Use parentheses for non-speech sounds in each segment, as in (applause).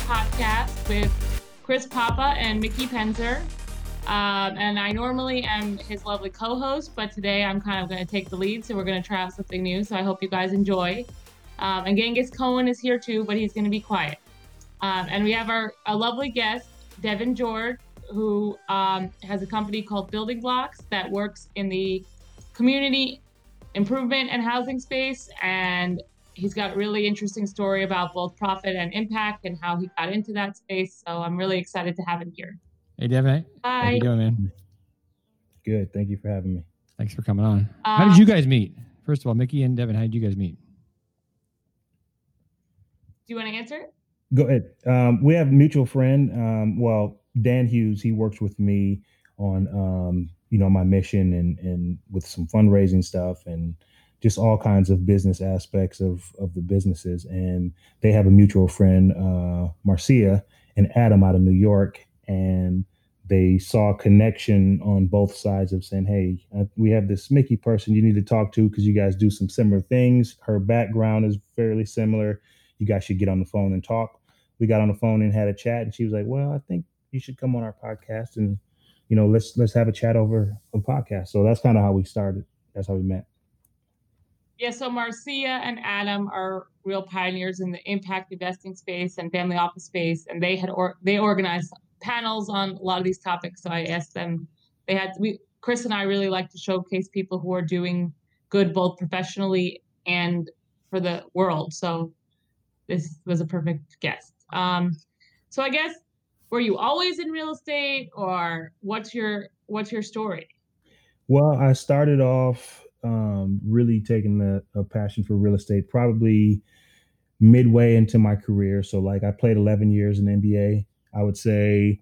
podcast with Chris Papa and Mickey Penzer. Um, and I normally am his lovely co host, but today I'm kind of going to take the lead. So we're going to try out something new. So I hope you guys enjoy. Um, and Genghis Cohen is here too, but he's going to be quiet. Um, and we have our lovely guest, Devean George, who um, has a company called Building Blocks that works in the community improvement and housing space. And he's got a really interesting story about both profit and impact and how he got into that space. So I'm really excited to have him here. Hey, Devean. Hi. How you doing, man? Good. Thank you for having me. Thanks for coming on. how Um, did you guys meet? First of all, Mickey and Devean, how did you guys meet? Do you want to answer? Go ahead. Um, we have a mutual friend. Um, well, Dan Hughes. He works with me on um, you know my mission and and with some fundraising stuff and just all kinds of business aspects of of the businesses. And they have a mutual friend, uh, Marcia and Adam out of New York, and they saw a connection on both sides of saying, "Hey, uh, we have this Mickey person you need to talk to because you guys do some similar things. Her background is fairly similar. You guys should get on the phone and talk." We got on the phone and had a chat, and she was like, "Well, I think you should come on our podcast and you know let's let's have a chat over a podcast." So that's kind of how we started. That's how we met. Yeah, so Marcia and Adam are real pioneers in the impact investing space and family office space, and they had or they organized panels on a lot of these topics. So I asked them. They had we Chris and I really like to showcase people who are doing good both professionally and for the world. So this was a perfect guest. Um, so I guess were you always in real estate, or what's your what's your story? Well, I started off um, really taking a, a passion for real estate probably midway into my career. So, like, I played 11 years in the NBA. I would say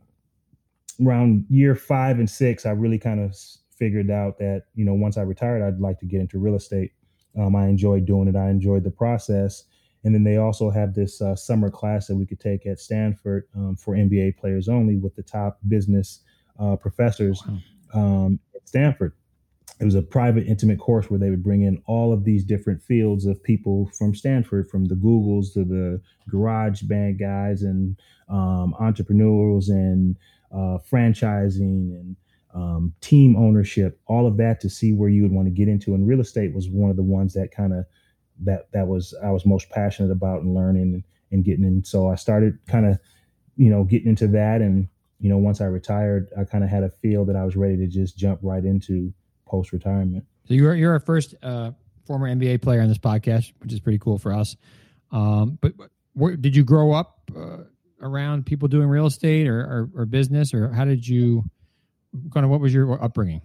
around year five and six, I really kind of figured out that, you know, once I retired, I'd like to get into real estate. Um, I enjoyed doing it, I enjoyed the process. And then they also have this uh, summer class that we could take at Stanford um, for NBA players only with the top business uh, professors Wow. um, at Stanford. It was a private, intimate course where they would bring in all of these different fields of people from Stanford, from the Googles to the garage band guys and um, entrepreneurs and uh, franchising and um, team ownership, all of that to see where you would want to get into. And real estate was one of the ones that kind of that that was I was most passionate about and learning and, and getting in. So I started kind of you know getting into that and you know once I retired, I kind of had a feel that I was ready to just jump right into post retirement. So you're you're our first uh, former NBA player on this podcast, which is pretty cool for us. Um, but where, did you grow up uh, around people doing real estate or, or, or business, or how did you kind of what was your upbringing?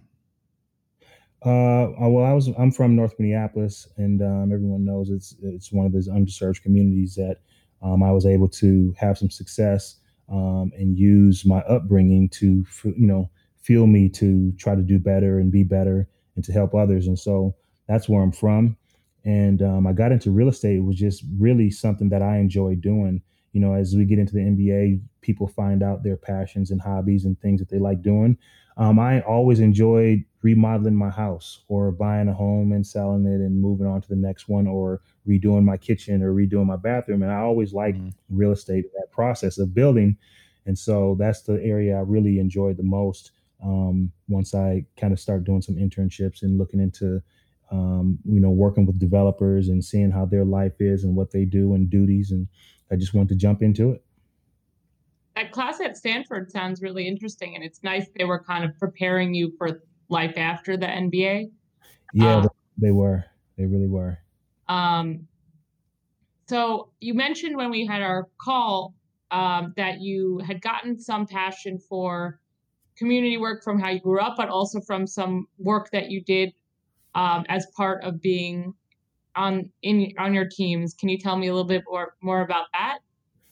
Uh, well, I was I'm from North Minneapolis, and um, everyone knows it's it's one of those underserved communities that um, I was able to have some success um, and use my upbringing to you know fuel me to try to do better and be better and to help others. And so that's where I'm from. And um, I got into real estate. It was just really something that I enjoy doing. You know, as we get into the NBA, people find out their passions and hobbies and things that they like doing. Um, I always enjoyed remodeling my house or buying a home and selling it and moving on to the next one or redoing my kitchen or redoing my bathroom. And I always liked Mhm. real estate, that process of building. And so that's the area I really enjoyed the most um, once I kind of start doing some internships and looking into, um, you know, working with developers and seeing how their life is and what they do and duties. And I just want to jump into it. that class at Stanford sounds really interesting, and it's nice they were kind of preparing you for life after the NBA. Yeah, Uh, they were. They really were. Um, so you mentioned when we had our call um, that you had gotten some passion for community work from how you grew up, but also from some work that you did um, as part of being on in on your teams. Can you tell me a little bit more more about that?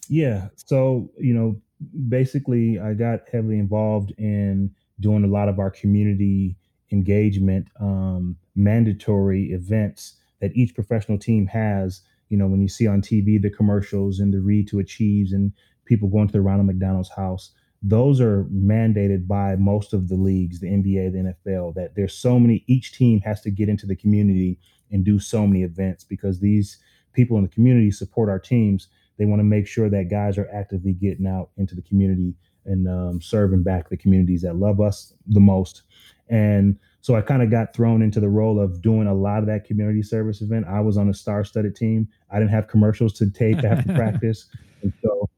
Yeah. So, you know, basically, I got heavily involved in doing a lot of our community engagement, um, mandatory events that each professional team has. You know, when you see on TV the commercials and the Read to Achieves and people going to the Ronald McDonald's house, those are mandated by most of the leagues, the NBA, the NFL, that there's so many, each team has to get into the community and do so many events because these people in the community support our teams They want to make sure that guys are actively getting out into the community and um, serving back the communities that love us the most. And so I kind of got thrown into the role of doing a lot of that community service event. I was on a star-studded team. I didn't have commercials to tape after (laughs) practice, and so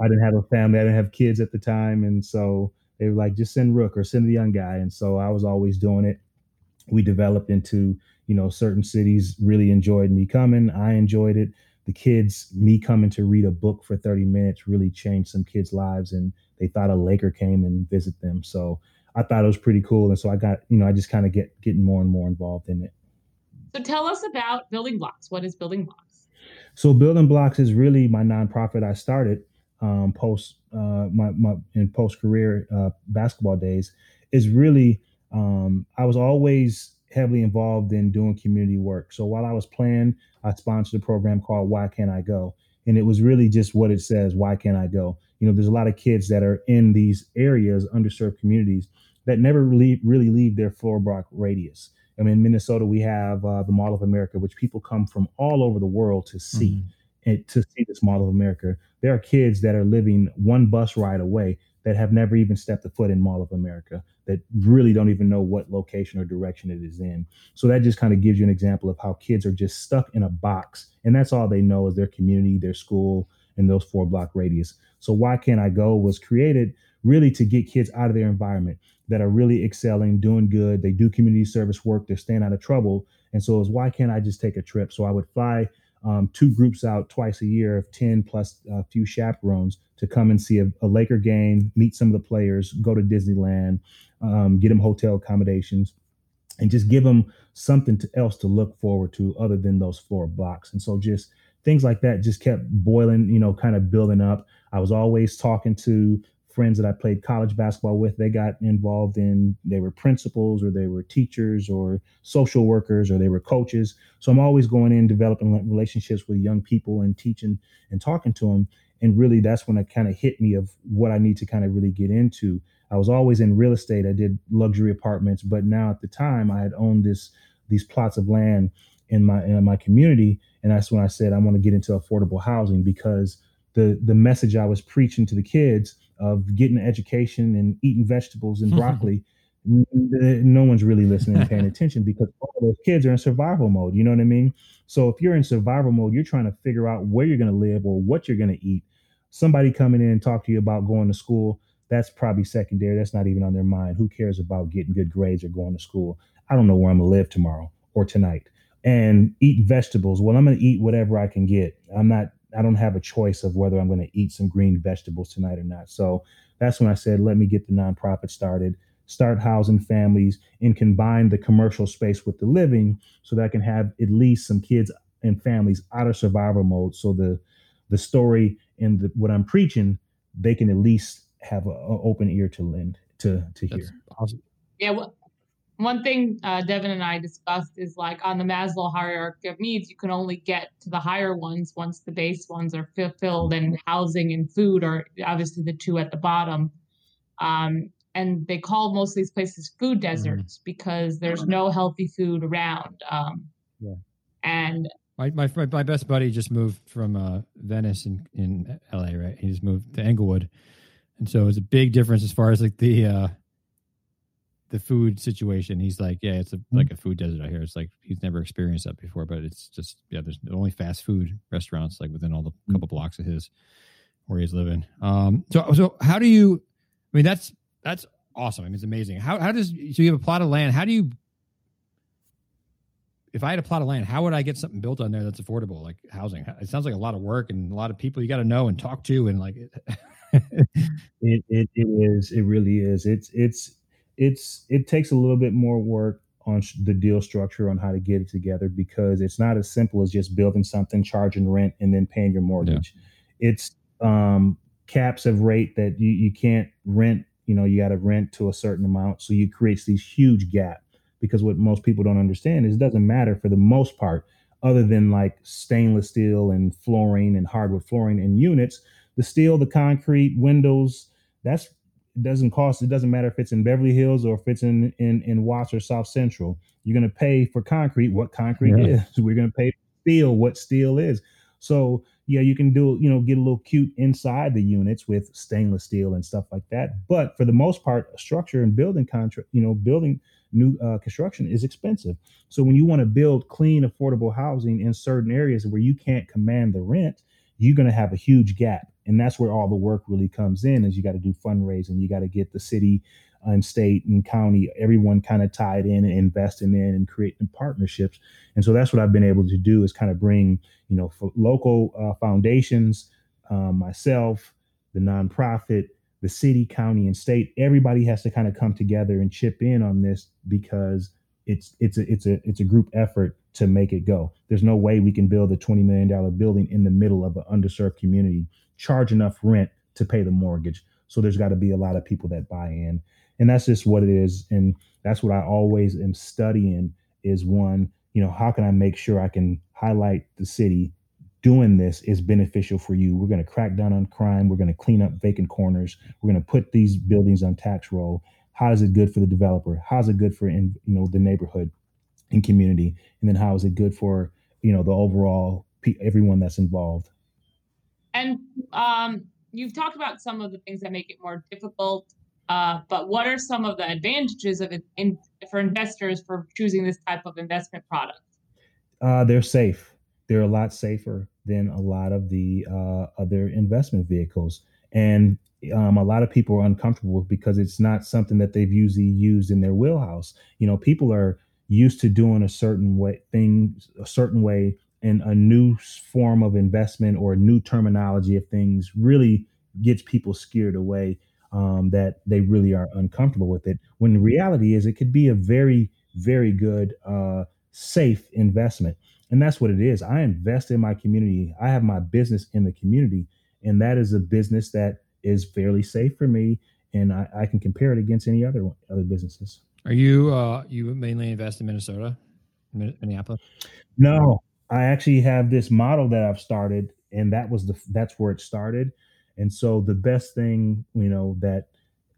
I didn't have a family. I didn't have kids at the time, and so they were like, "Just send Rook or send the young guy." And so I was always doing it. We developed into you know certain cities really enjoyed me coming. I enjoyed it. The kids, me coming to read a book for 30 minutes really changed some kids' lives, and they thought a Laker came and visit them. So I thought it was pretty cool. And so I got, you know, I just kind of get getting more and more involved in it. So tell us about Building Blocks. What is Building Blocks? So Building Blocks is really my nonprofit I started um, post uh, my, my in post career uh, basketball days. Is really um, I was always heavily involved in doing community work. So while I was playing, I sponsored a program called Why Can't I Go, and it was really just what it says. Why can't I go? You know, there's a lot of kids that are in these areas, underserved communities, that never really really leave their four block radius. I mean, in Minnesota, we have uh, the Mall of America, which people come from all over the world to see, mm-hmm. And to see this Mall of America. There are kids that are living one bus ride away that have never even stepped a foot in Mall of America that really don't even know what location or direction it is in. So that just kind of gives you an example of how kids are just stuck in a box, and that's all they know is their community, their school, and those four block radius. So why can't I go was created really to get kids out of their environment that are really excelling, doing good. They do community service work. They're staying out of trouble. And so it's why can't I just take a trip? So I would fly um, two groups out twice a year of 10 plus a few chaperones to come and see a, a, Laker game, meet some of the players, go to Disneyland, um, get them hotel accommodations, and just give them something to, else to look forward to other than those four blocks. And so just things like that just kept boiling, you know, kind of building up. I was always talking to friends that I played college basketball with, they got involved in, they were principals or they were teachers or social workers or they were coaches. So I'm always going in developing relationships with young people and teaching and talking to them. And really, that's when it kind of hit me of what I need to kind of really get into. I was always in real estate. I did luxury apartments, but now at the time I had owned this these plots of land in my in my community, and that's when I said I want to get into affordable housing because the the message I was preaching to the kids of getting an education and eating vegetables and (laughs) broccoli, no one's really listening and paying (laughs) attention because all those kids are in survival mode. You know what I mean? So if you're in survival mode, you're trying to figure out where you're going to live or what you're going to eat. Somebody coming in and talk to you about going to school, that's probably secondary. That's not even on their mind. Who cares about getting good grades or going to school? I don't know where I'm going to live tomorrow or tonight. And eat vegetables. Well, I'm going to eat whatever I can get. I'm not I don't have a choice of whether I'm going to eat some green vegetables tonight or not. So that's when I said, let me get the nonprofit started, start housing families, and combine the commercial space with the living so that I can have at least some kids and families out of survival mode. So the the story and the, what I'm preaching, they can at least have an open ear to lend to to hear. Awesome. Yeah, well, one thing uh, Devean and I discussed is like on the Maslow hierarchy of needs, you can only get to the higher ones once the base ones are fulfilled, and housing and food are obviously the two at the bottom. Um, and they call most of these places food mm-hmm. deserts mm-hmm. because there's no healthy food around. Um, yeah. And my, my my best buddy just moved from uh, Venice in in LA, right? He just moved to Inglewood, and so it's a big difference as far as like the uh, the food situation. He's like, yeah, it's a, mm-hmm. like a food desert out here. It's like he's never experienced that before, but it's just yeah, there's only fast food restaurants like within all the mm-hmm. couple blocks of his where he's living. Um, so so how do you? I mean, that's that's awesome. I mean, it's amazing. How how does so you have a plot of land? How do you? If I had a plot of land, how would I get something built on there that's affordable, like housing? It sounds like a lot of work and a lot of people you got to know and talk to, and like. (laughs) it, it it is it really is it's it's it's it takes a little bit more work on the deal structure on how to get it together because it's not as simple as just building something, charging rent, and then paying your mortgage. Yeah. It's um, caps of rate that you, you can't rent. You know, you got to rent to a certain amount, so you creates these huge gap. Because what most people don't understand is it doesn't matter for the most part, other than like stainless steel and flooring and hardwood flooring and units. The steel, the concrete, windows, that's it doesn't cost. It doesn't matter if it's in Beverly Hills or if it's in in in Watts or South Central. You're going to pay for concrete what concrete yeah. is. (laughs) We're going to pay steel what steel is. So yeah, you can do, you know, get a little cute inside the units with stainless steel and stuff like that. But for the most part, structure and building contract, you know, building new uh, construction is expensive. So when you want to build clean, affordable housing in certain areas where you can't command the rent, you're going to have a huge gap. And that's where all the work really comes in is you got to do fundraising. You got to get the city and state and county, everyone kind of tied in and investing in and creating partnerships. And so that's what I've been able to do is kind of bring, you know, local uh, foundations, uh, myself, the nonprofit, the city, county, and state. Everybody has to kind of come together and chip in on this because it's it's a it's a it's a group effort to make it go. There's no way we can build a twenty million dollar building in the middle of an underserved community, charge enough rent to pay the mortgage. So there's got to be a lot of people that buy in. And that's just what it is. And that's what i always am studying is one you know how can i make sure i can highlight the city doing this is beneficial for you? We're going to crack down on crime. We're going to clean up vacant corners. We're going to put these buildings on tax roll. How is it good for the developer? How is it good for in, you know the neighborhood and community? And then how is it good for you know the overall everyone that's involved and um, you've talked about some of the things that make it more difficult uh, but what are some of the advantages of it in, for investors for choosing this type of investment product? Uh, they're safe. They're a lot safer than a lot of the uh, other investment vehicles, and um, a lot of people are uncomfortable because it's not something that they've usually used in their wheelhouse. You know, people are used to doing a certain way thing a certain way and a new form of investment or a new terminology of things really gets people scared away um, that they really are uncomfortable with it. When the reality is, it could be a very, very good, uh, safe investment. And that's what it is. I invest in my community. I have my business in the community. And that is a business that is fairly safe for me. And I, I can compare it against any other other businesses. Are you uh, you mainly invest in Minnesota, Minneapolis? No, I actually have this model that I've started, and that was the that's where it started. And so the best thing, you know, that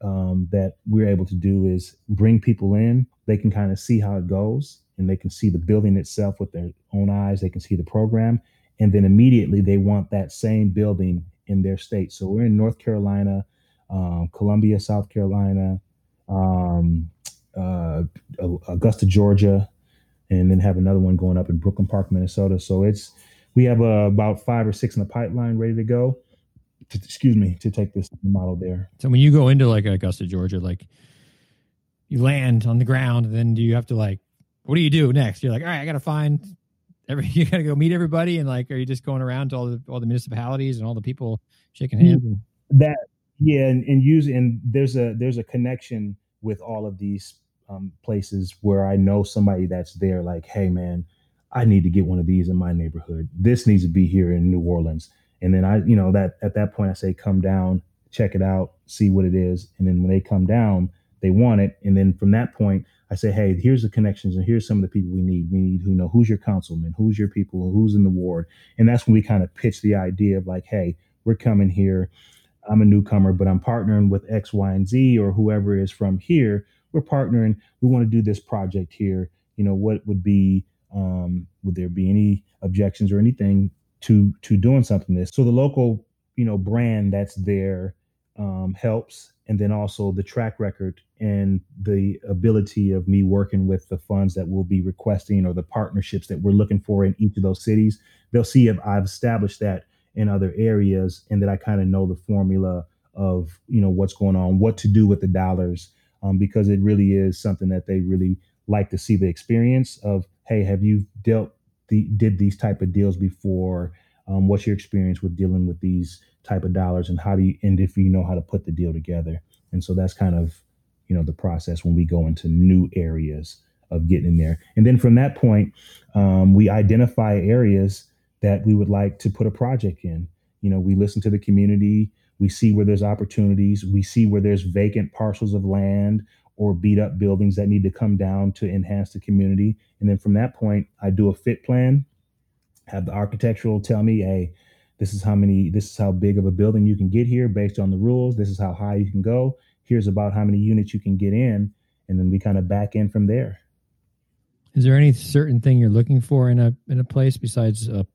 um, that we're able to do is bring people in. They can kind of see how it goes, and they can see the building itself with their own eyes. They can see the program, and then immediately they want that same building in their state. So we're in North Carolina, um, Columbia, South Carolina, um, uh, Augusta, Georgia, and then have another one going up in Brooklyn Park, Minnesota. So it's we have uh, about five or six in the pipeline ready to go to, excuse me, to take this model there. So when you go into like Augusta, Georgia, like you land on the ground, and then do you have to like, what do you do next? You're like, all right, I got to find every, (laughs) you got to go meet everybody, and like, are you just going around to all the all the municipalities and all the people shaking hands? That yeah, and, and using and there's a there's a connection with all of these um, places where I know somebody that's there. Like, hey, man, I need to get one of these in my neighborhood. This needs to be here in New Orleans and then I, you know, that at that point I say, come down, check it out, see what it is. And then when they come down, they want it. And then from that point, I say, hey, here's the connections and here's some of the people we need. We need, you know, who's your councilman, who's your people, who's in the ward. And that's when we kind of pitch the idea of like, hey, we're coming here. I'm a newcomer, but I'm partnering with X, Y, and Z or whoever is from here. We're partnering. We want to do this project here. You know, what would be, um, would there be any objections or anything to to doing something this. So the local, you know, brand that's there um, helps, and then also the track record and the ability of me working with the funds that we'll be requesting or the partnerships that we're looking for in each of those cities. They'll see if I've established that in other areas, and that I kind of know the formula of you know what's going on, what to do with the dollars, um, because it really is something that they really like to see the experience of. Hey, have you dealt the, did these type of deals before? Um, what's your experience with dealing with these type of dollars, and how do you and if you know how to put the deal together? And so that's kind of you know the process when we go into new areas of getting in there. And then from that point, um, we identify areas that we would like to put a project in. You know, we listen to the community, we see where there's opportunities, we see where there's vacant parcels of land or beat up buildings that need to come down to enhance the community. And then from that point, I do a fit plan, have the architectural tell me, hey, this is how many, this is how big of a building you can get here based on the rules. This is how high you can go. Here's about how many units you can get in. And then we kind of back in from there. Is there any certain thing you're looking for in a in a place besides a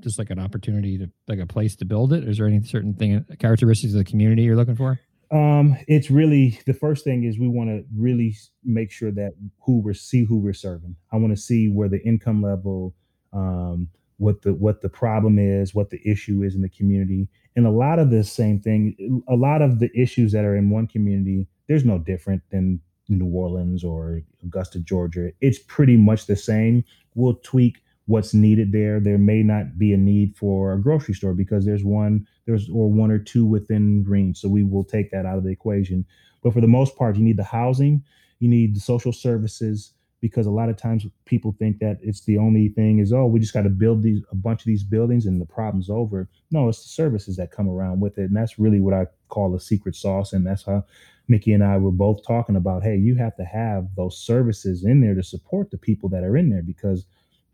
just like an opportunity to like a place to build it? Is there any certain thing characteristics of the community you're looking for? Um, it's really the first thing is we want to really make sure that who we're see who we're serving. I want to see where the income level, um, what the what the problem is, what the issue is in the community, and a lot of the same thing. A lot of the issues that are in one community, there's no different than New Orleans or Augusta, Georgia. It's pretty much the same. We'll tweak what's needed there. There may not be a need for a grocery store because there's one, there's or one or two within range. So we will take that out of the equation. But for the most part, you need the housing, you need the social services, because a lot of times people think that it's the only thing is oh we just got to build these a bunch of these buildings and the problem's over no it's the services that come around with it and that's really what i call the secret sauce and that's how mickey and i were both talking about hey you have to have those services in there to support the people that are in there because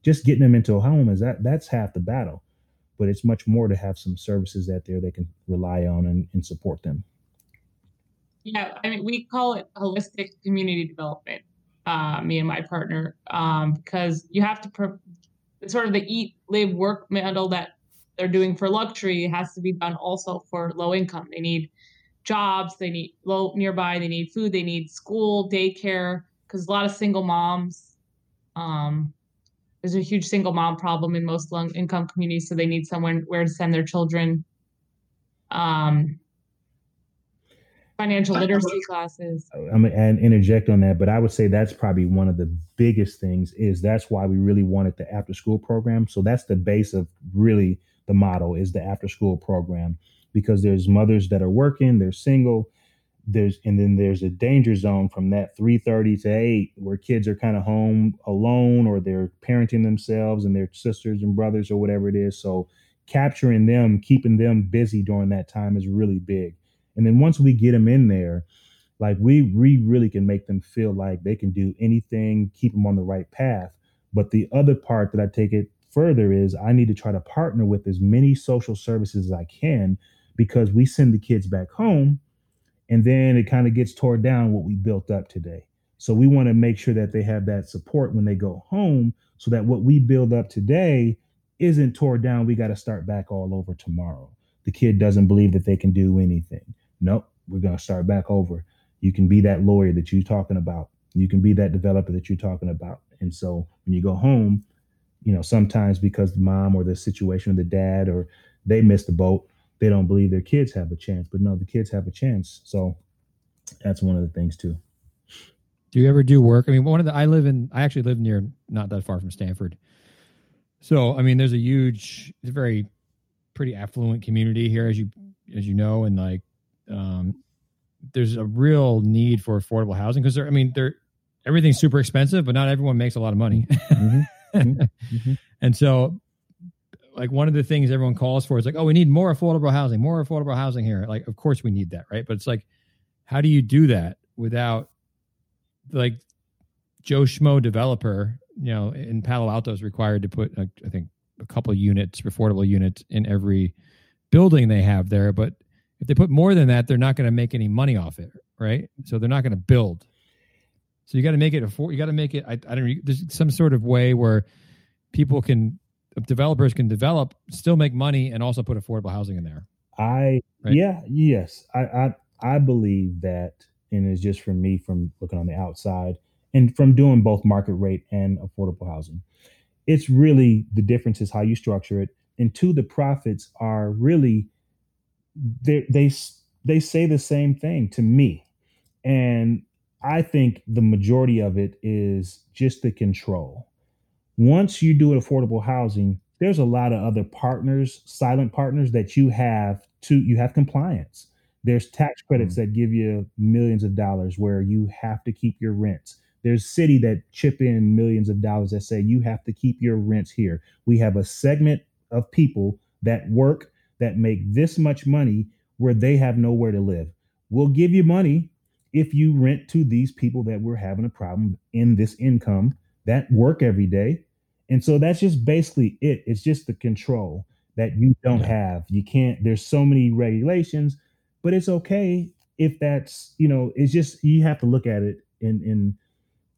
just getting them into a home is that that's half the battle but it's much more to have some services out there they can rely on and, and support them. Yeah i mean we call it holistic community development uh, me and my partner um, because you have to pro- sort of the eat live work model that they're doing for luxury has to be done also for low income. They need jobs they need low nearby they need food they need school daycare because a lot of single moms um, there's a huge single mom problem in most low income communities so they need someone where to send their children um, financial literacy classes. I'm gonna interject on that, but I would say that's probably one of the biggest things. Is that's why we really wanted the after school program. So that's the base of really the model is the after school program because there's mothers that are working, they're single, there's and then there's a danger zone from that 3:30 to 8 where kids are kind of home alone or they're parenting themselves and their sisters and brothers or whatever it is. So capturing them, keeping them busy during that time is really big and then once we get them in there, like we we really can make them feel like they can do anything, keep them on the right path. But the other part that I take it further is I need to try to partner with as many social services as I can because we send the kids back home and then it kind of gets tore down what we built up today. So we want to make sure that they have that support when they go home so that what we build up today isn't tore down. We got to start back all over tomorrow. The kid doesn't believe that they can do anything nope, we're going to start back over. You can be that lawyer that you're talking about. You can be that developer that you're talking about. And so when you go home, you know, sometimes because the mom or the situation of the dad or they missed the boat, they don't believe their kids have a chance. But no, the kids have a chance. So that's one of the things too. Do you ever do work? I mean, one of the I live in I actually live near not that far from Stanford. So I mean, there's a huge, it's a very pretty affluent community here, as you as you know, and like um, there's a real need for affordable housing because they're I mean, they're everything's super expensive, but not everyone makes a lot of money. Mm-hmm. Mm-hmm. (laughs) mm-hmm. and so, like one of the things everyone calls for is like, oh, we need more affordable housing, more affordable housing here. Like, of course we need that, right? But it's like, how do you do that without like Joe Schmo developer? You know, in Palo Alto is required to put, I think, a couple units, affordable units in every building they have there, but if they put more than that, they're not going to make any money off it, right? So they're not going to build. So you got to make it a you got to make it. I, I don't. Know, there's some sort of way where people can, developers can develop, still make money, and also put affordable housing in there. I right? yeah yes I, I I believe that, and it's just from me from looking on the outside and from doing both market rate and affordable housing. It's really the difference is how you structure it, and two, the profits are really they they they say the same thing to me, and I think the majority of it is just the control. Once you do affordable housing, there's a lot of other partners, silent partners that you have to you have compliance. There's tax credits mm-hmm. that give you millions of dollars where you have to keep your rents. There's city that chip in millions of dollars that say you have to keep your rents here. We have a segment of people that work that make this much money where they have nowhere to live. We'll give you money if you rent to these people that we're having a problem in this income that work every day. And so that's just basically it. It's just the control that you don't have. You can't, there's so many regulations, but it's okay if that's, you know, it's just you have to look at it in in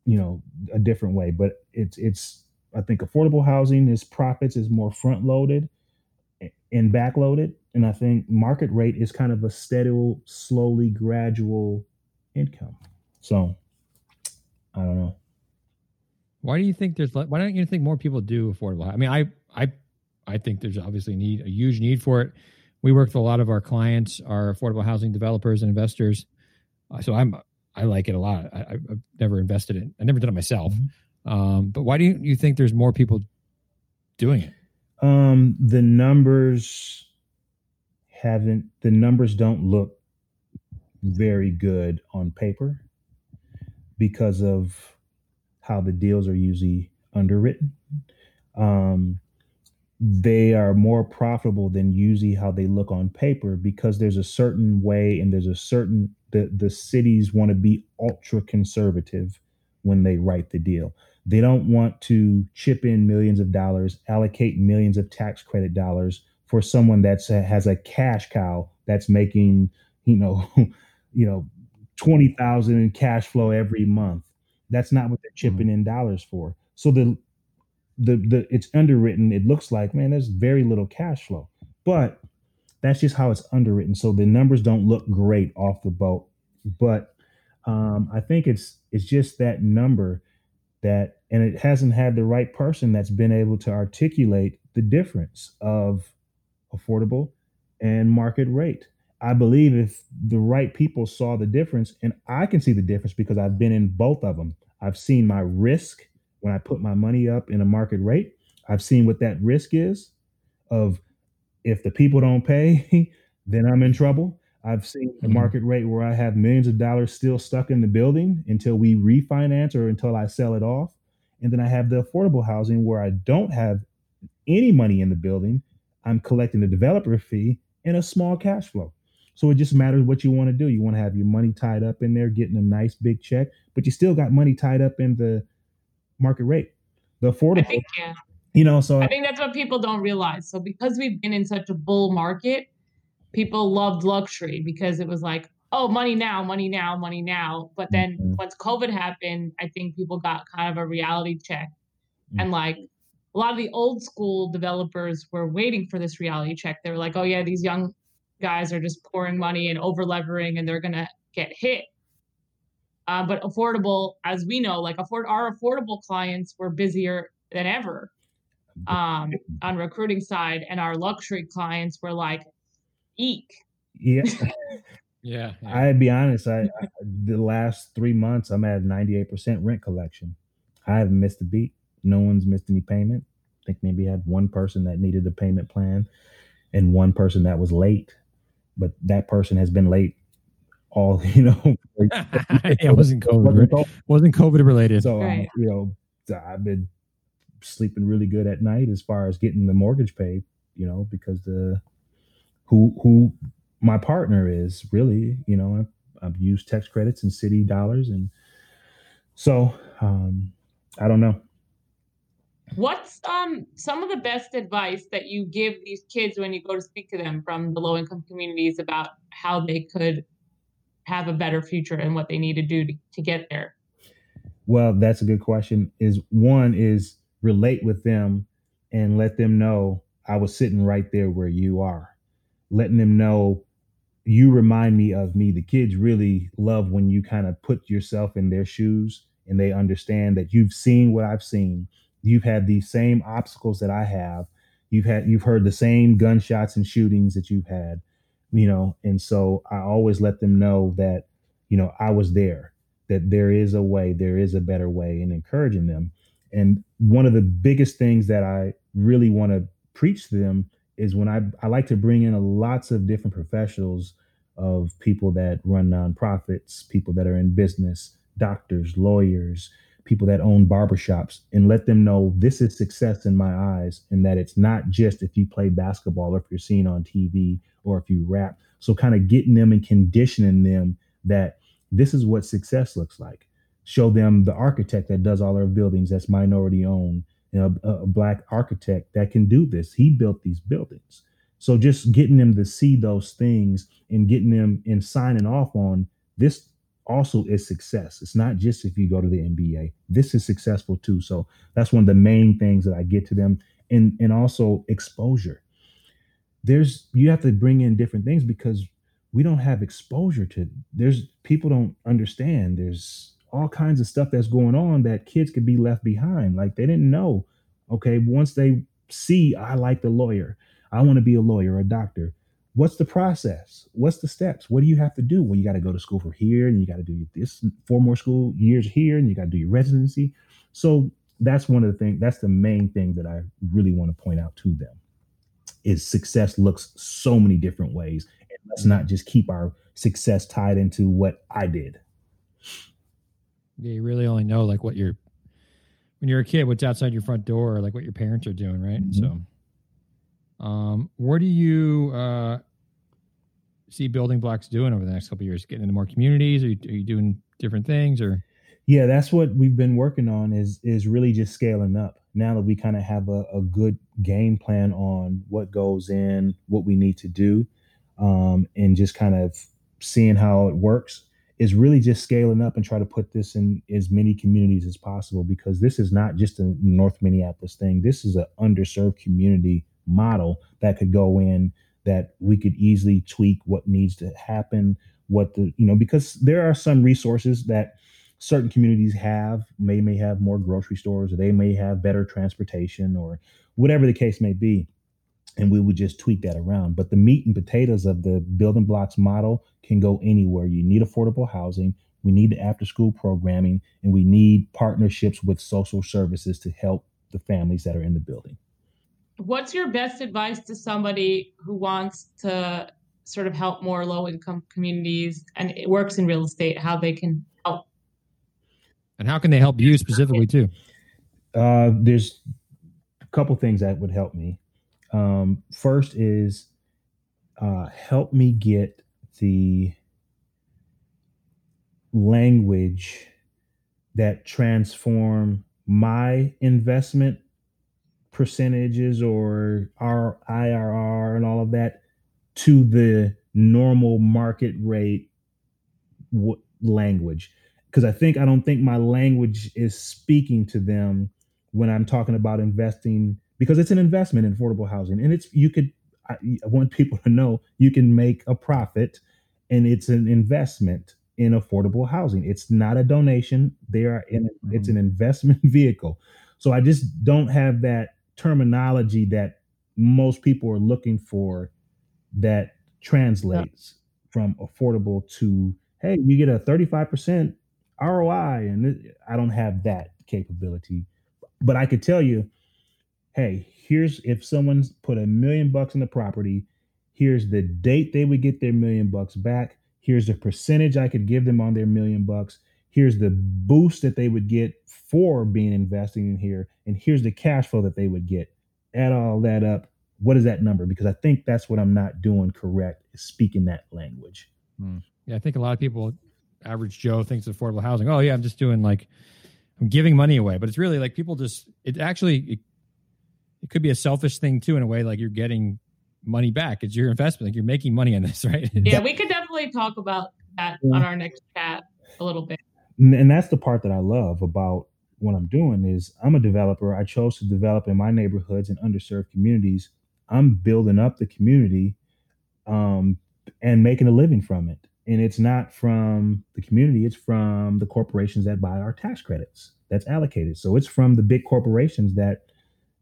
you know a different way. But it's it's I think affordable housing is profits is more front loaded and back loaded. And I think market rate is kind of a steady, slowly, gradual income. So I don't know. Why do you think there's? Why don't you think more people do affordable? I mean, I I I think there's obviously need a huge need for it. We work with a lot of our clients, our affordable housing developers and investors. Uh, so I'm I like it a lot. I, have never invested in. I never done it myself. Mm-hmm. Um, but why do you, you think there's more people doing it? Um, the numbers haven't. The numbers don't look very good on paper because of how the deals are usually underwritten. Um, they are more profitable than usually how they look on paper because there's a certain way and there's a certain the the cities want to be ultra conservative when they write the deal. They don't want to chip in millions of dollars, allocate millions of tax credit dollars for someone that's has a cash cow that's making, you know, (laughs) you know, 20,000 in cash flow every month. That's not what they're chipping in dollars for. So the the the it's underwritten. It looks like, man, there's very little cash flow. But that's just how it's underwritten. So the numbers don't look great off the boat. But um, I think it's it's just that number that and it hasn't had the right person that's been able to articulate the difference of affordable and market rate. I believe if the right people saw the difference, and I can see the difference because I've been in both of them. I've seen my risk when I put my money up in a market rate. I've seen what that risk is of if the people don't pay, (laughs) then I'm in trouble. I've seen the mm-hmm. market rate where I have millions of dollars still stuck in the building until we refinance or until I sell it off. And then I have the affordable housing where I don't have any money in the building. I'm collecting the developer fee and a small cash flow. So it just matters what you want to do. You want to have your money tied up in there, getting a nice big check, but you still got money tied up in the market rate. The affordable, think, yeah. you know. So I think that's what people don't realize. So because we've been in such a bull market, people loved luxury because it was like, oh, money now, money now, money now. But then mm-hmm. once COVID happened, I think people got kind of a reality check, mm-hmm. and like a lot of the old school developers were waiting for this reality check. They were like, oh yeah, these young guys are just pouring money and over levering and they're going to get hit. Uh, but affordable, as we know, like afford our affordable clients were busier than ever um, on recruiting side, and our luxury clients were like, eek. Yeah. (laughs) yeah, yeah. I'd be honest. I, I, the last three months, I'm at 98% rent collection. I haven't missed a beat. No one's missed any payment. I think maybe I had one person that needed a payment plan, and one person that was late but that person has been late all (laughs) you know (laughs) it wasn't covid wasn't, wasn't covid related. So um, right. um, you know i've been sleeping really good at night as far as getting the mortgage paid you know because the who who my partner is really you know i've, I've used tax credits and city dollars and so um i don't know What's um some of the best advice that you give these kids when you go to speak to them from the low income communities about how they could have a better future and what they need to do to, to get there? Well, that's a good question. Is one is relate with them and let them know I was sitting right there where you are. Letting them know you remind me of me. The kids really love when you kind of put yourself in their shoes and they understand that you've seen what I've seen You've had these same obstacles that I have. You've had you've heard the same gunshots and shootings that you've had, you know, and so I always let them know that, you know, I was there, that there is a way, there is a better way, and encouraging them. And one of the biggest things that I really want to preach to them is when I I like to bring in a lots of different professionals of people that run nonprofits, people that are in business, doctors, lawyers, people that own barbershops and let them know this is success in my eyes and that it's not just if you play basketball or if you're seen on TV or if you rap. So kind of getting them and conditioning them that this is what success looks like. Show them the architect that does all our buildings that's minority owned, you know, a, a black architect that can do this. He built these buildings. So just getting them to see those things and getting them and signing off on this also is success. It's not just if you go to the NBA. This is successful too. So that's one of the main things that I get to them. And and also exposure. there's you have to bring in different things because we don't have exposure to there's people don't understand there's all kinds of stuff that's going on that kids could be left behind like they didn't know okay once they see i like the lawyer i want to be a lawyer a doctor what's the process? What's the steps? What do you have to do well you got to go to school for here and you got to do this four more school years here and you got to do your residency? So that's one of the things that's the main thing that i really want to point out to them is success looks so many different ways. And let's not just keep our success tied into what i did. Yeah you really only know like what you're when you're a kid what's outside your front door like what your parents are doing right? Mm-hmm. so um, what do you uh, see building blocks doing over the next couple years? Getting into more communities? Are you, are you doing different things or? Yeah, that's what we've been working on is is really just scaling up. Now that we kind of have a, a, good game plan on what goes in, what we need to do, um, and just kind of seeing how it works is really just scaling up and try to put this in as many communities as possible because this is not just a North Minneapolis thing. This is an underserved community model that could go in that we could easily tweak what needs to happen what the you know because there are some resources that certain communities have. May may have more grocery stores or they may have better transportation or whatever the case may be and we would just tweak that around. But the meat and potatoes of the building blocks model can go anywhere. You need affordable housing we need the after school programming and we need partnerships with social services to help the families that are in the building what's your best advice to somebody who wants to sort of help more low income communities and it works in real estate how they can help? And how can they help you specifically too? Uh, there's a couple things that would help me. Um, first is uh, help me get the language that transform my investment percentages or our IRR and all of that to the normal market rate w- language because I think I don't think my language is speaking to them when I'm talking about investing because it's an investment in affordable housing and it's you could I, I want people to know you can make a profit and it's an investment in affordable housing. It's not a donation. They are in mm-hmm. it's an investment (laughs) vehicle. So I just don't have that terminology that most people are looking for that translates yeah. from affordable to hey you get a 35% roi and i don't have that capability but i could tell you hey here's if someone's put a million bucks in the property here's the date they would get their million bucks back here's the percentage i could give them on their million bucks here's the boost that they would get for being investing in here and here's the cash flow that they would get. Add all that up. What is that number? Because i think that's what i'm not doing correct is speaking that language. Hmm. yeah i think a lot of people average joe thinks affordable housing oh yeah i'm just doing like i'm giving money away. But it's really like people just it actually it, it could be a selfish thing too in a way like you're getting money back. It's your investment. Like you're making money on this (laughs) right? Yeah we could definitely talk about that on our next chat a little bit and that's the part that I love about what I'm doing is I'm a developer. I chose to develop in my neighborhoods and underserved communities. I'm building up the community um, and making a living from it. And it's not from the community, it's from the corporations that buy our tax credits that's allocated. So it's from the big corporations that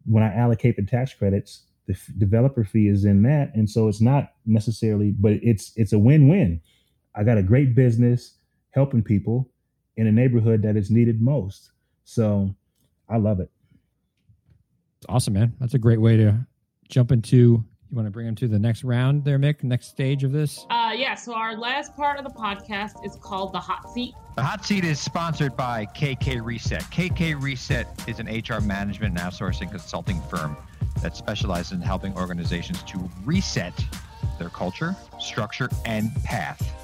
when I allocate the tax credits, the f- developer fee is in that. And so it's not necessarily, but it's it's a win-win. I got a great business helping people in a neighborhood that is needed most. So I love it. It's awesome, man. That's a great way to jump into. You want to bring them to the next round there, Mick? Next stage of this? Uh, yeah. So our last part of the podcast is called the hot seat. The hot seat is sponsored by KK Reset. KK Reset is an HR management and outsourcing consulting firm that specializes in helping organizations to reset their culture, structure, and path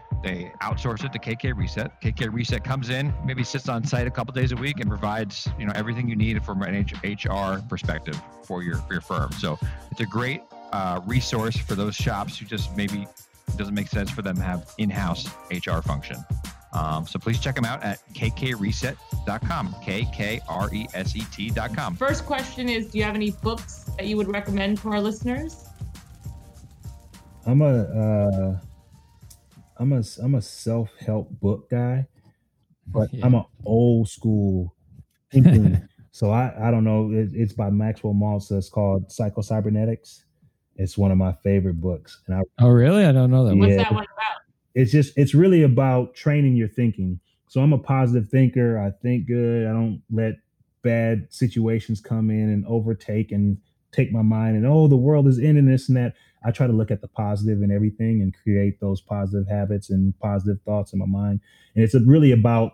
they outsource it to KK Reset. KK Reset comes in, maybe sits on site a couple days a week, and provides you know everything you need from an HR perspective for your for your firm. So it's a great uh, resource for those shops who just maybe it doesn't make sense for them to have in-house HR function. Um, so please check them out at kkreset.com, K-K-R-E-S-E-T.com. First question is, do you have any books that you would recommend to our listeners? I'm a, uh, I'm a, I'm a self-help book guy, but (laughs) yeah. I'm an old school thinking. (laughs) so I, I don't know. It, it's by Maxwell Maltz. It's called Psycho Cybernetics. It's one of my favorite books. And I, oh, really? I don't know that. Yeah, What's that one about? It's just it's really about training your thinking. So I'm a positive thinker. I think good. I don't let bad situations come in and overtake and take my mind and oh the world is ending this and that. I try to look at the positive in everything and create those positive habits and positive thoughts in my mind. And it's really about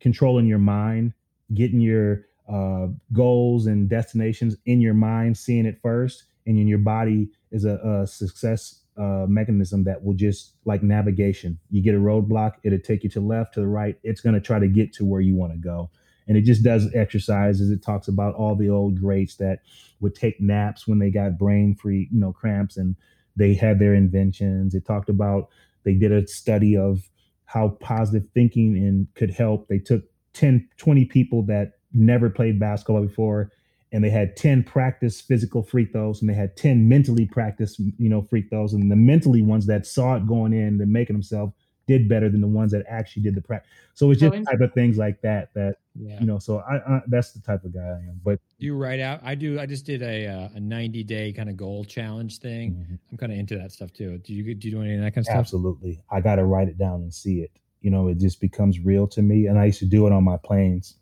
controlling your mind, getting your uh, goals and destinations in your mind, seeing it first, and your body is a, a success uh, mechanism that will just like navigation. You get a roadblock, it'll take you to left, to the right. It's going to try to get to where you want to go. And it just does exercises. It talks about all the old greats that would take naps when they got brain free, you know, cramps and they had their inventions. It talked about they did a study of how positive thinking and could help. They took 10, 20 people that never played basketball before and they had 10 practice physical free throws and they had 10 mentally practice you know free throws and the mentally ones that saw it going in and making themselves did better than the ones that actually did the practice so it's just oh, type of things like that that yeah. you know so I, I, that's the type of guy i am but you write out i do i just did a uh, a 90 day kind of goal challenge thing mm-hmm. i'm kind of into that stuff too do you do you do any of that kind of stuff absolutely i got to write it down and see it you know it just becomes real to me and i used to do it on my planes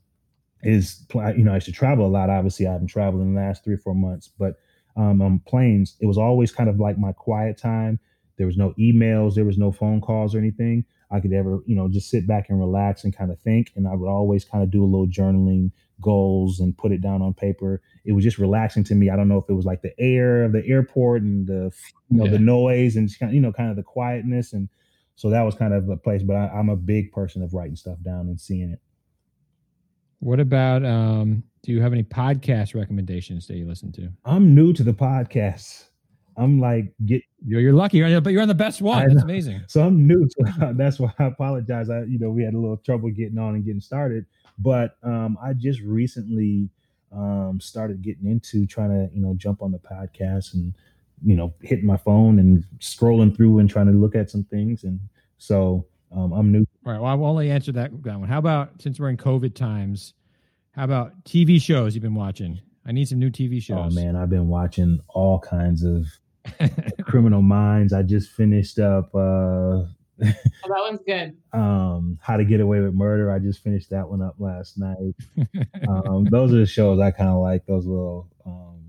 is you know I used to travel a lot. Obviously, I haven't traveled in the last three or four months, but um, on planes, it was always kind of like my quiet time. There was no emails, there was no phone calls or anything. I could ever, you know, just sit back and relax and kind of think. And I would always kind of do a little journaling goals and put it down on paper. It was just relaxing to me. I don't know if it was like the air of the airport and the, you know, yeah. the noise and kind of, you know, kind of the quietness. And so that was kind of a place. But I, I'm a big person of writing stuff down and seeing it. What about um do you have any podcast recommendations that you listen to? I'm new to the podcast. I'm like get you're, you're lucky, but you're on the best one. That's amazing. So I'm new, to, (laughs) that's why I apologize. I you know we had a little trouble getting on and getting started, but um I just recently um started getting into trying to you know jump on the podcast and you know hitting my phone and scrolling through and trying to look at some things and so um, I'm new. All right. Well, I will only answer that, that one. How about since we're in COVID times? How about TV shows you've been watching? I need some new TV shows. Oh man, I've been watching all kinds of (laughs) Criminal Minds. I just finished up. uh oh, that one's good. (laughs) Um, How to Get Away with Murder. I just finished that one up last night. um, those are the shows I kind of like. Those little, um,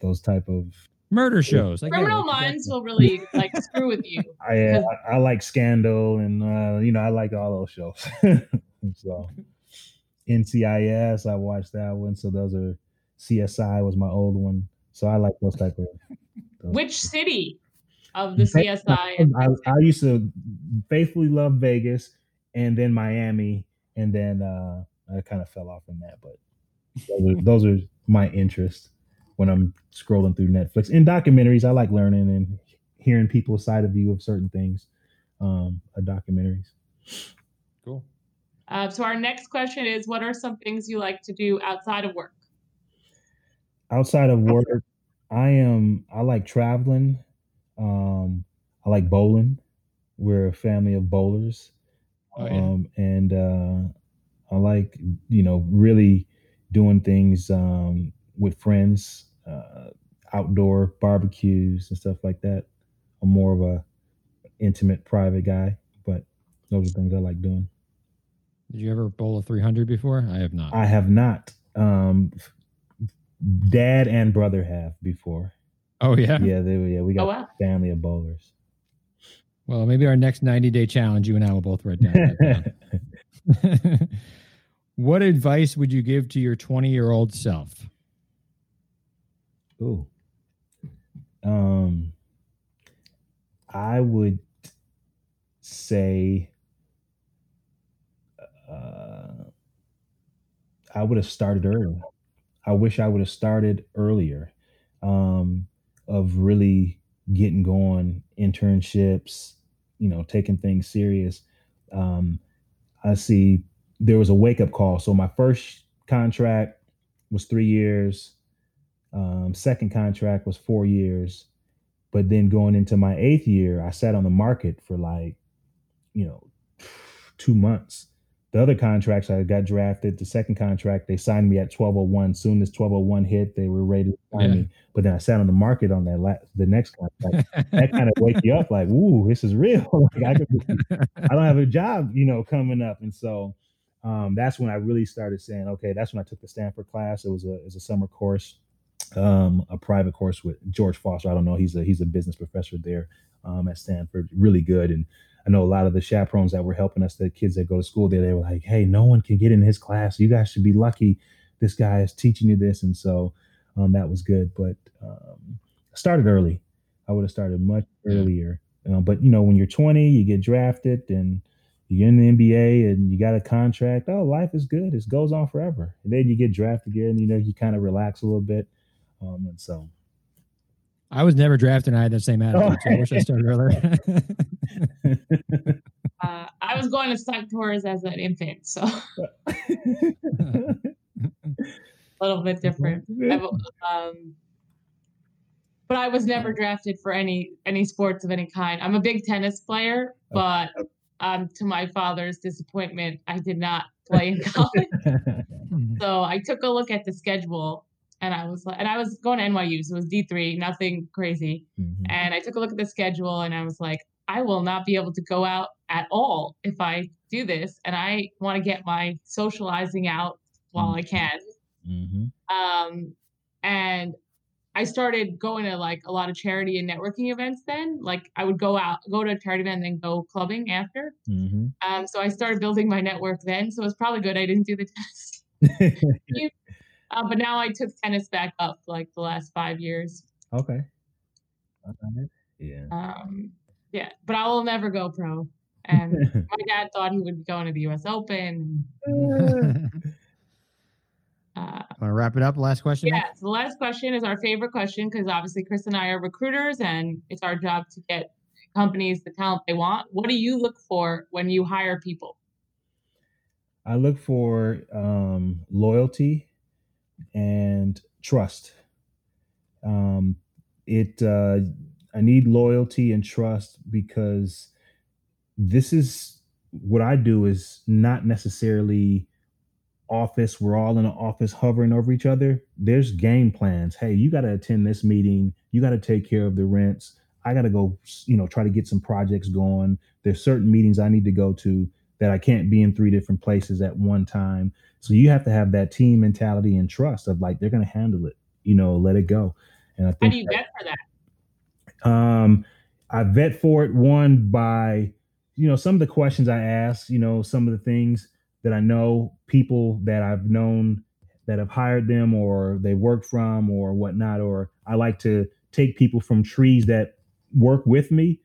those type of murder shows. Like Criminal Minds will really like screw with you. (laughs) I, uh, I, I like Scandal, and uh, you know I like all those shows. so NCIS, I watched that one. So those are CSI was my old one. So I like those type of. Those Which city of the CSI? I, I used to faithfully love Vegas, and then Miami, and then uh, I kind of fell off from that. But those are, those are my interests when I'm scrolling through Netflix. In documentaries, I like learning and hearing people's side of view of certain things. Um, documentaries. Cool. Uh, so our next question is, what are some things you like to do outside of work? Outside of work, I am. I like traveling. Um, I like bowling. We're a family of bowlers, oh, yeah. um, and uh, I like you know really doing things um, with friends uh, outdoor barbecues and stuff like that. I'm more of a intimate, private guy, but those are things I like doing. Did you ever bowl a 300 before? I have not. I have not. Um, dad and brother have before. Oh yeah, yeah, they yeah. We got oh, wow. family of bowlers. Well, maybe our next 90 day challenge, you and I will both write down. (laughs) what advice would you give to your 20 year old self? Ooh. Um, I would say uh, I would have started early. I wish I would have started earlier um, of really getting going, internships, you know, taking things serious. Um, I see there was a wake up call. So my first contract was three years. Um, second contract was four years. But then going into my eighth year, I sat on the market for like, you know, two months. The other contracts, I got drafted. The second contract, they signed me at 1201. Soon as 1201 hit, they were ready to sign yeah. me. But then I sat on the market on that la- the next contract. (laughs) that kind of wake you up like, ooh, this is real. (laughs) like I, could, I don't have a job, you know, coming up. And so um, that's when I really started saying, okay, that's when I took the Stanford class. It was a, it was a summer course um, a private course with George Foster. I don't know. He's a he's a business professor there um, at Stanford. Really good. And I know a lot of the chaperones that were helping us, the kids that go to school there, they were like, "Hey, no one can get in his class. You guys should be lucky. This guy is teaching you this." And so um, that was good. But um, I started early. I would have started much earlier. Um, but you know, when you're 20, you get drafted and you're in the NBA and you got a contract. Oh, life is good. It goes on forever. And then you get drafted again. You know, you kind of relax a little bit. Um, and so I was never drafted and I had the same (laughs) attitude. Oh. So I wish I started earlier. (laughs) (laughs) uh, I was going to Stunt Tours as an infant, so (laughs) a little bit different. Um, but I was never drafted for any any sports of any kind. I'm a big tennis player, but um, to my father's disappointment, I did not play in college. (laughs) so I took a look at the schedule and I was like, and I was going to NYU, so it was D3, nothing crazy. Mm-hmm. And I took a look at the schedule and I was like, I will not be able to go out at all if I do this. And I want to get my socializing out while mm-hmm. I can. Mm-hmm. Um, and I started going to like a lot of charity and networking events then. Like I would go out, go to a charity event, and then go clubbing after. Mm-hmm. Um, so I started building my network then. So it's probably good I didn't do the (laughs) test. (laughs) Uh, but now I took tennis back up like the last five years. Okay. Yeah. Um, yeah, but I will never go pro. (laughs) And my dad thought he would be going to the U.S. Open. (laughs) Uh, Want to wrap it up? Last question. Yeah. So the last question is our favorite question because obviously Chris and I are recruiters, and it's our job to get companies the talent they want. What do you look for when you hire people? I look for um, loyalty and trust. Um, it uh, I need loyalty and trust because this is what I do is not necessarily office. We're all in an office hovering over each other. There's game plans. Hey, you got to attend this meeting. You got to take care of the rents. I got to go, you know, try to get some projects going. There's certain meetings I need to go to that I can't be in three different places at one time. So you have to have that team mentality and trust of like they're going to handle it. You know, let it go. And I think how do you get for that? Um, I vet for it one by you know some of the questions I ask. You know, some of the things that I know people that I've known that have hired them or they work from or whatnot. Or I like to take people from trees that work with me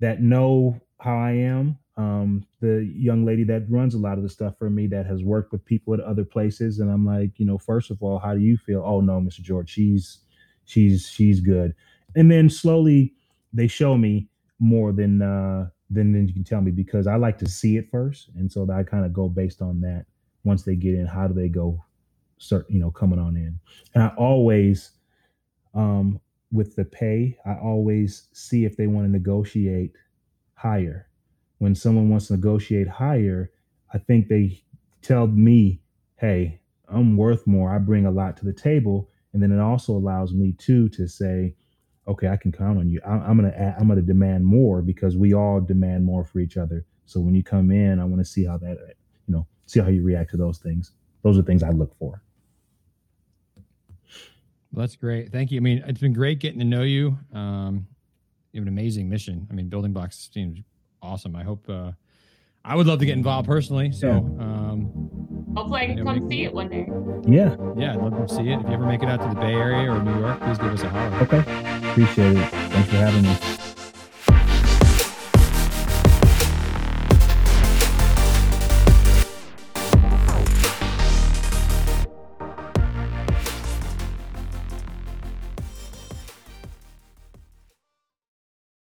that know how I am um, the young lady that runs a lot of the stuff for me that has worked with people at other places and i'm like you know first of all how do you feel oh no mr george she's she's she's good and then slowly they show me more than uh than, than you can tell me because i like to see it first and so i kind of go based on that once they get in how do they go start you know coming on in and i always um with the pay i always see if they want to negotiate higher when someone wants to negotiate higher, I think they tell me, hey, I'm worth more. I bring a lot to the table. And then it also allows me too to say, okay, I can count on you. I, am gonna I'm gonna demand more because we all demand more for each other. So when you come in, I want to see how that you know see how you react to those things. Those are things I look for. Well, that's great. Thank you. I mean, it's been great getting to know you. Um, you have an amazing mission. I mean, building blocks seems awesome. I hope uh, I would love to get involved personally. So um, hopefully I can come make, see it one day. Yeah, yeah, I'd love to see it. If you ever make it out to the Bay Area or New York, please give us a holler. Okay, appreciate it. Thanks for having me.